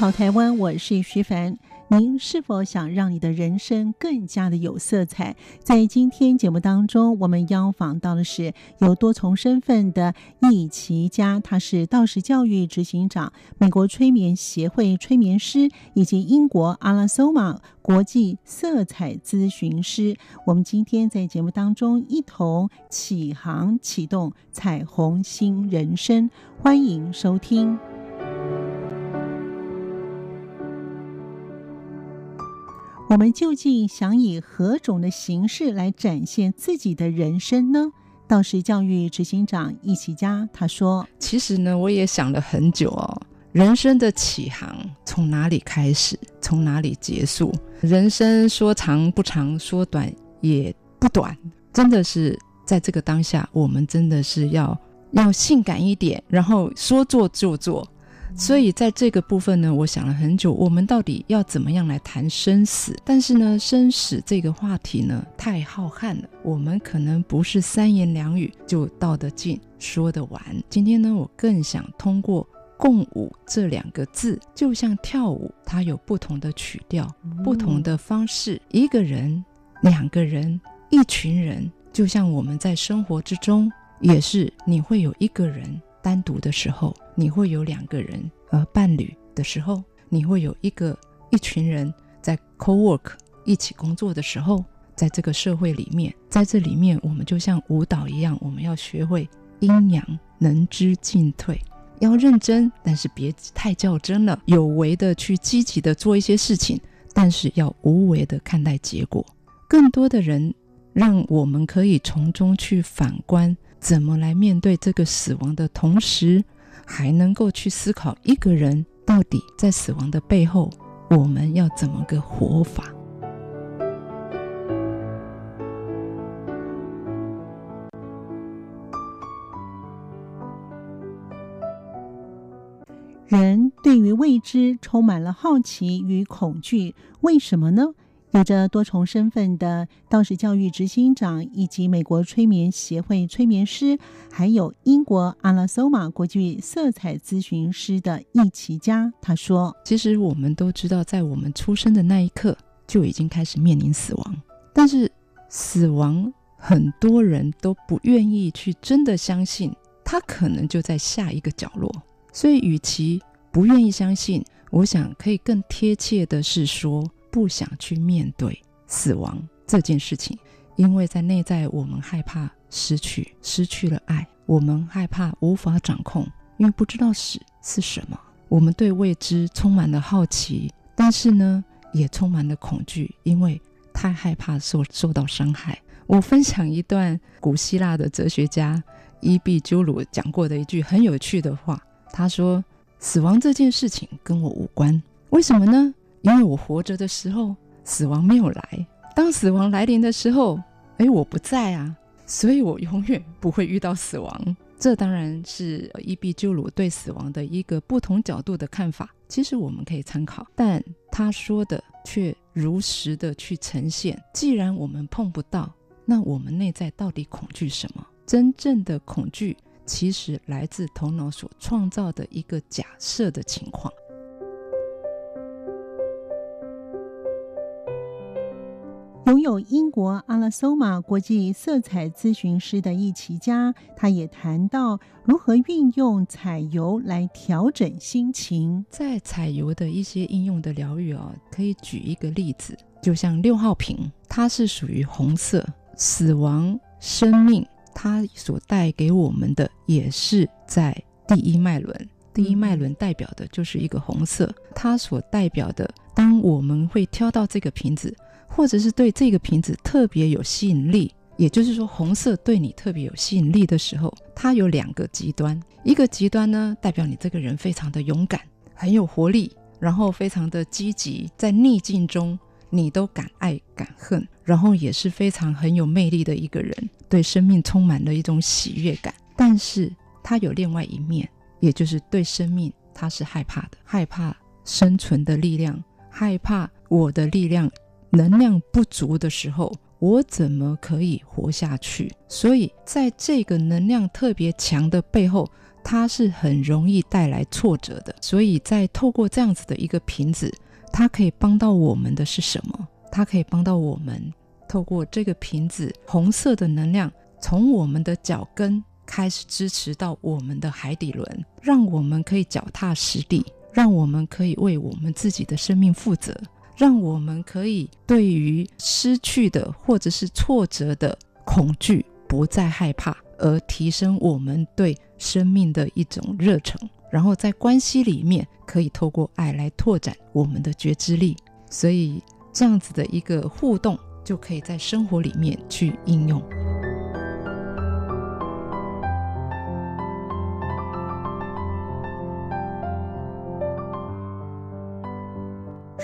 好《台湾》，我是徐凡。您是否想让你的人生更加的有色彩？在今天节目当中，我们邀访到的是有多重身份的易綺嘉，他是道时教育执行长、美国催眠协会催眠师，以及英国阿拉索玛国际色彩咨询师。我们今天在节目当中一同启航启动彩虹新人生，欢迎收听。我们究竟想以何种的形式来展现自己的人生呢？道时教育执行长易綺嘉他说：“其实呢，我也想了很久哦，人生的起航从哪里开始，从哪里结束？人生说长不长，说短也不短，真的是在这个当下，我们真的是要要性感一点，然后说做就做。”所以在这个部分呢，我想了很久，我们到底要怎么样来谈生死？但是呢，生死这个话题呢，太浩瀚了，我们可能不是三言两语就道得尽、说得完。今天呢，我更想通过“共舞”这两个字，就像跳舞，它有不同的曲调、不同的方式。一个人、两个人、一群人，就像我们在生活之中，也是你会有一个人。单独的时候，你会有两个人；呃，伴侣的时候，你会有一个一群人在 co-work 一起工作的时候，在这个社会里面，在这里面，我们就像舞蹈一样，我们要学会阴阳能知进退，要认真，但是别太较真了，有为的去积极的做一些事情，但是要无为的看待结果。更多的人，让我们可以从中去反观。怎么来面对这个死亡的同时，还能够去思考一个人到底在死亡的背后，我们要怎么个活法？人对于未知充满了好奇与恐惧，为什么呢？有着多重身份的道士教育执行长，以及美国催眠协会催眠师，还有英国阿拉索玛国际色彩咨询师的易綺嘉，他说：“其实我们都知道，在我们出生的那一刻就已经开始面临死亡，但是死亡很多人都不愿意去真的相信，他可能就在下一个角落。所以，与其不愿意相信，我想可以更贴切的是说。”不想去面对死亡这件事情，因为在内在我们害怕失去，失去了爱，我们害怕无法掌控，因为不知道死是什么。我们对未知充满了好奇，但是呢，也充满了恐惧，因为太害怕受受到伤害。我分享一段古希腊的哲学家伊壁鸠鲁讲过的一句很有趣的话，他说：“死亡这件事情跟我无关，为什么呢？”因为我活着的时候，死亡没有来；当死亡来临的时候，哎，我不在啊，所以我永远不会遇到死亡。这当然是伊壁鸠鲁对死亡的一个不同角度的看法，其实我们可以参考，但他说的却如实的去呈现。既然我们碰不到，那我们内在到底恐惧什么？真正的恐惧其实来自头脑所创造的一个假设的情况。拥有英国阿拉索玛国际色彩咨询师的易奇家，他也谈到如何运用彩油来调整心情。在彩油的一些应用的疗愈哦，可以举一个例子，就像六号瓶，它是属于红色，死亡、生命，它所带给我们的也是在第一脉轮。第一脉轮代表的就是一个红色，它所代表的，当我们会挑到这个瓶子。或者是对这个瓶子特别有吸引力，也就是说红色对你特别有吸引力的时候，它有两个极端。一个极端呢，代表你这个人非常的勇敢，很有活力，然后非常的积极，在逆境中你都敢爱敢恨，然后也是非常很有魅力的一个人，对生命充满了一种喜悦感。但是它有另外一面，也就是对生命它是害怕的，害怕生存的力量，害怕我的力量能量不足的时候，我怎么可以活下去？所以在这个能量特别强的背后，它是很容易带来挫折的。所以在透过这样子的一个瓶子。它可以帮到我们的是什么？它可以帮到我们，透过这个瓶子红色的能量，从我们的脚跟开始支持到我们的海底轮，让我们可以脚踏实地，让我们可以为我们自己的生命负责，让我们可以对于失去的或者是挫折的恐惧不再害怕，而提升我们对生命的一种热忱。然后在关系里面，可以透过爱来拓展我们的觉知力，所以这样子的一个互动，就可以在生活里面去应用。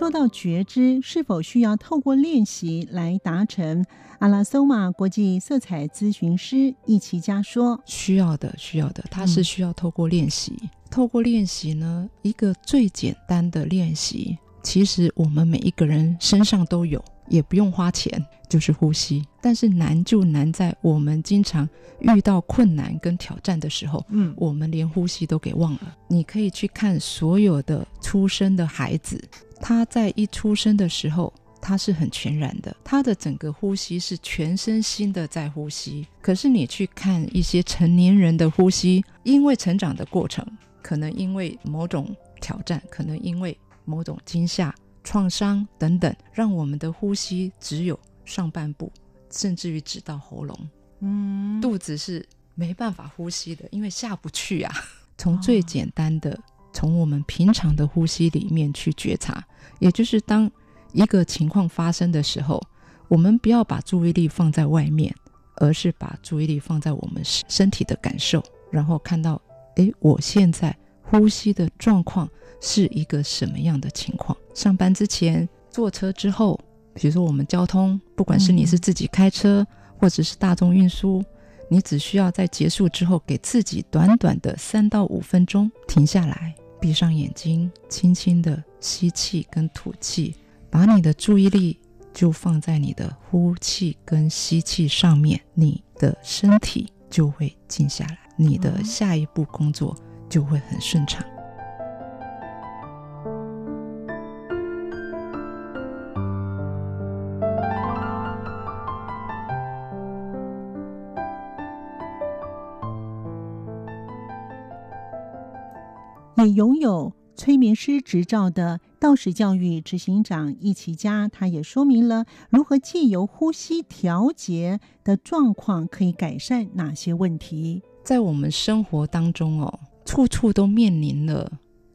说到觉知，是否需要透过练习来达成？阿拉苏玛国际色彩咨询师易琦家说：“需要的，需要的，它是需要透过练习。嗯、透过练习呢，一个最简单的练习，其实我们每一个人身上都有，也不用花钱，就是呼吸。但是难就难在我们经常遇到困难跟挑战的时候，嗯，我们连呼吸都给忘了。你可以去看所有的出生的孩子，他在一出生的时候。”他是很全然的，他的整个呼吸是全身心的在呼吸。可是你去看一些成年人的呼吸，因为成长的过程，可能因为某种挑战，可能因为某种惊吓、创伤等等，让我们的呼吸只有上半部，甚至于只到喉咙，嗯，肚子是没办法呼吸的，因为下不去啊。从最简单的，从我们平常的呼吸里面去觉察，也就是当。一个情况发生的时候，我们不要把注意力放在外面，而是把注意力放在我们身体的感受，然后看到，诶，我现在呼吸的状况是一个什么样的情况？上班之前、坐车之后，比如说我们交通，不管是你是自己开车，或者是大众运输，你只需要在结束之后，给自己短短的三到五分钟停下来，闭上眼睛，轻轻的吸气跟吐气。把你的注意力就放在你的呼气跟吸气上面，你的身体就会静下来，你的下一步工作就会很顺畅。你拥有催眠师执照的道士教育执行长易琦家，他也说明了如何借由呼吸调节的状况，可以改善哪些问题。在我们生活当中哦，处处都面临了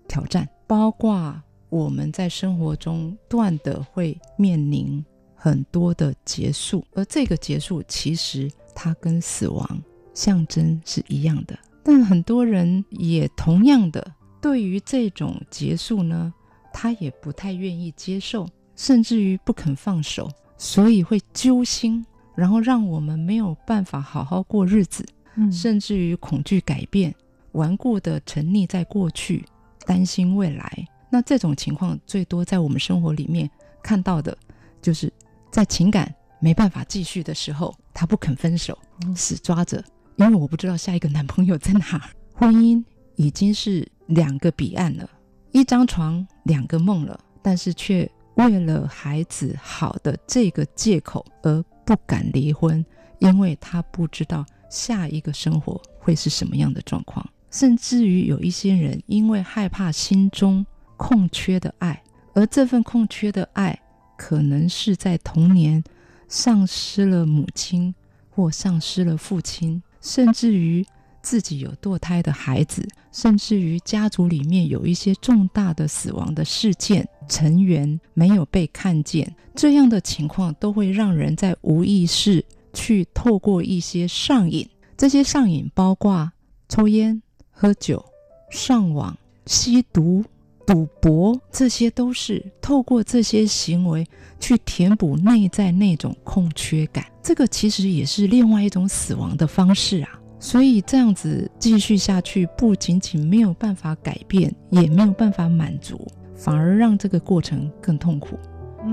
挑战，包括我们在生活中断的会面临很多的结束，而这个结束其实它跟死亡象征是一样的，但很多人也同样的。对于这种结束呢，他也不太愿意接受，甚至于不肯放手，所以会揪心，然后让我们没有办法好好过日子，嗯，甚至于恐惧改变，顽固的沉溺在过去，担心未来。那这种情况最多在我们生活里面看到的，就是在情感没办法继续的时候，他不肯分手，死抓着，因为我不知道下一个男朋友在哪儿，婚姻已经是。两个彼岸了，一张床，两个梦了，但是却为了孩子好的这个借口而不敢离婚，因为他不知道下一个生活会是什么样的状况。甚至于有一些人因为害怕心中空缺的爱，而这份空缺的爱可能是在童年丧失了母亲或丧失了父亲，甚至于。自己有堕胎的孩子，甚至于家族里面有一些重大的死亡的事件，成员没有被看见，这样的情况都会让人在无意识去透过一些上瘾，这些上瘾包括抽烟、喝酒、上网、吸毒、赌博，这些都是透过这些行为去填补内在那种空缺感。这个其实也是另外一种死亡的方式啊。所以这样子继续下去，不仅仅没有办法改变，也没有办法满足，反而让这个过程更痛苦，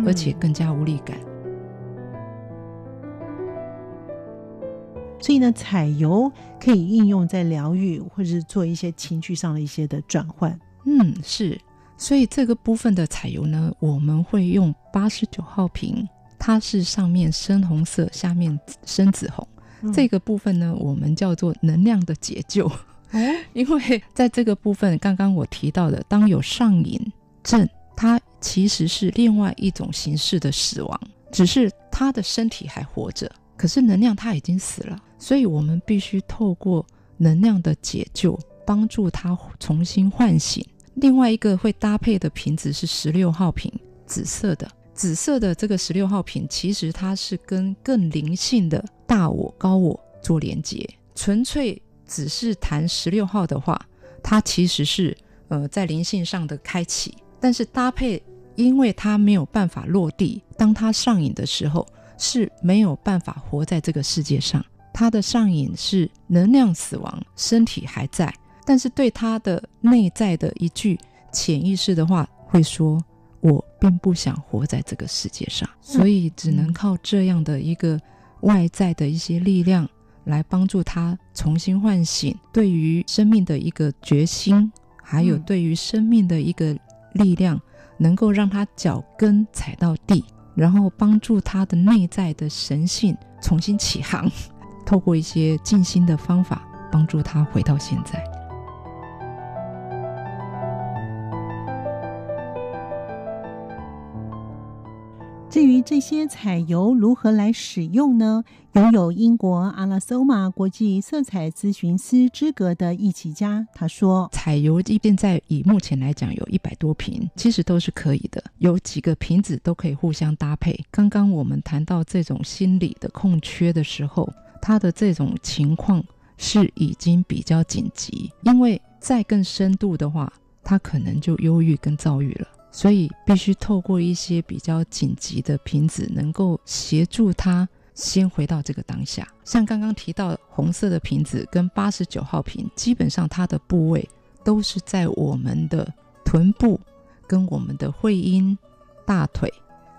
而且更加无力感。所以呢，彩油可以应用在疗愈，或者是做一些情绪上的一些的转换。嗯，是。所以这个部分的彩油呢，我们会用八十九号瓶，它是上面深红色，下面深紫红。嗯、这个部分呢，我们叫做能量的解救。哦、因为在这个部分，刚刚我提到的，当有上瘾症，它其实是另外一种形式的死亡，只是他的身体还活着。可是能量他已经死了，所以我们必须透过能量的解救，帮助他重新唤醒。另外一个会搭配的瓶子是十六号瓶，紫色的。紫色的这个十六号品，其实它是跟更灵性的大我、高我做连接。纯粹只是谈十六号的话，它其实是呃在灵性上的开启，但是搭配，因为它没有办法落地，当它上瘾的时候。是没有办法活在这个世界上。它的上瘾是能量死亡，身体还在，但是对它的内在的一句潜意识的话，会说：“并不想活在这个世界上。”所以只能靠这样的一个外在的一些力量来帮助他重新唤醒对于生命的一个决心，还有对于生命的一个力量，能够让他脚跟踩到地。然后帮助他的内在的神性重新起航，透过一些静心的方法，帮助他回到现在。至于这些彩油如何来使用呢？拥有英国阿拉索玛国际色彩咨询师资格的艺起家他说：“彩油现在以目前来讲有一百多瓶，其实都是可以的，有几个瓶子都可以互相搭配。刚刚我们谈到这种心理的空缺的时候，他的这种情况是已经比较紧急，因为再更深度的话，他可能就忧郁跟躁郁了。”所以必须透过一些比较紧急的瓶子，能够协助他先回到这个当下。像刚刚提到红色的瓶子跟八十九号瓶，基本上它的部位都是在我们的臀部、跟我们的会阴、大腿、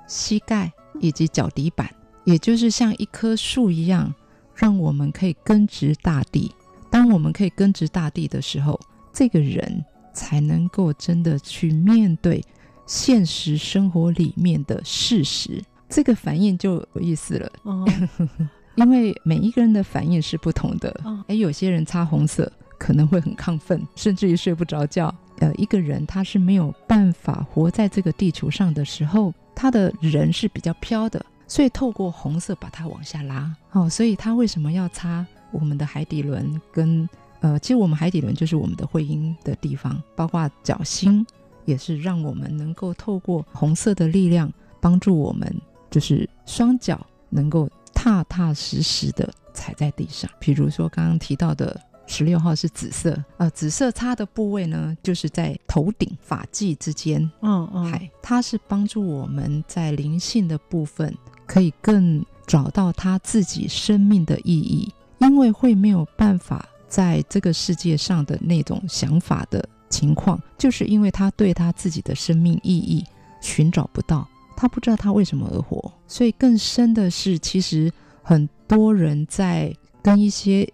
膝盖以及脚底板，也就是像一棵树一样，让我们可以根植大地。当我们可以根植大地的时候，这个人才能够真的去面对。现实生活里面的事实，这个反应就有意思了。哦，因为每一个人的反应是不同的。哦，诶，有些人擦红色可能会很亢奋，甚至于睡不着觉。呃，一个人他是没有办法活在这个地球上的时候，他的人是比较飘的，所以透过红色把它往下拉。哦，所以他为什么要擦我们的海底轮？跟呃，其实我们海底轮就是我们的会阴的地方，包括脚心。也是让我们能够透过红色的力量，帮助我们，就是双脚能够踏踏实实的踩在地上。比如说刚刚提到的十六号是紫色，呃，紫色擦的部位呢，就是在头顶发际之间。嗯嗯，还它是帮助我们在灵性的部分，可以更找到他自己生命的意义，因为会没有办法在这个世界上的那种想法的。情况就是因为他对他自己的生命意义寻找不到，他不知道他为什么而活，所以更深的是，其实很多人在跟一些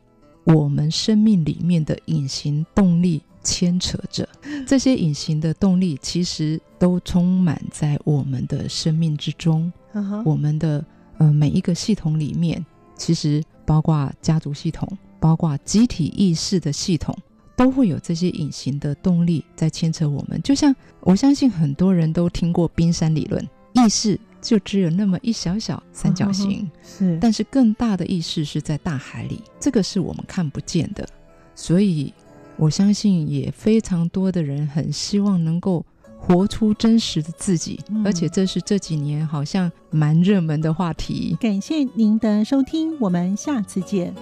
我们生命里面的隐形动力牵扯着。这些隐形的动力其实都充满在我们的生命之中，uh huh. 我们的呃每一个系统里面，其实包括家族系统，包括集体意识的系统。都会有这些隐形的动力在牵扯我们，就像我相信很多人都听过冰山理论，意识就只有那么一小小三角形，哦、是，但是更大的意识是在大海里，这个是我们看不见的，所以我相信也非常多的人很希望能够活出真实的自己，嗯、而且这是这几年好像蛮热门的话题。感谢您的收听，我们下次见。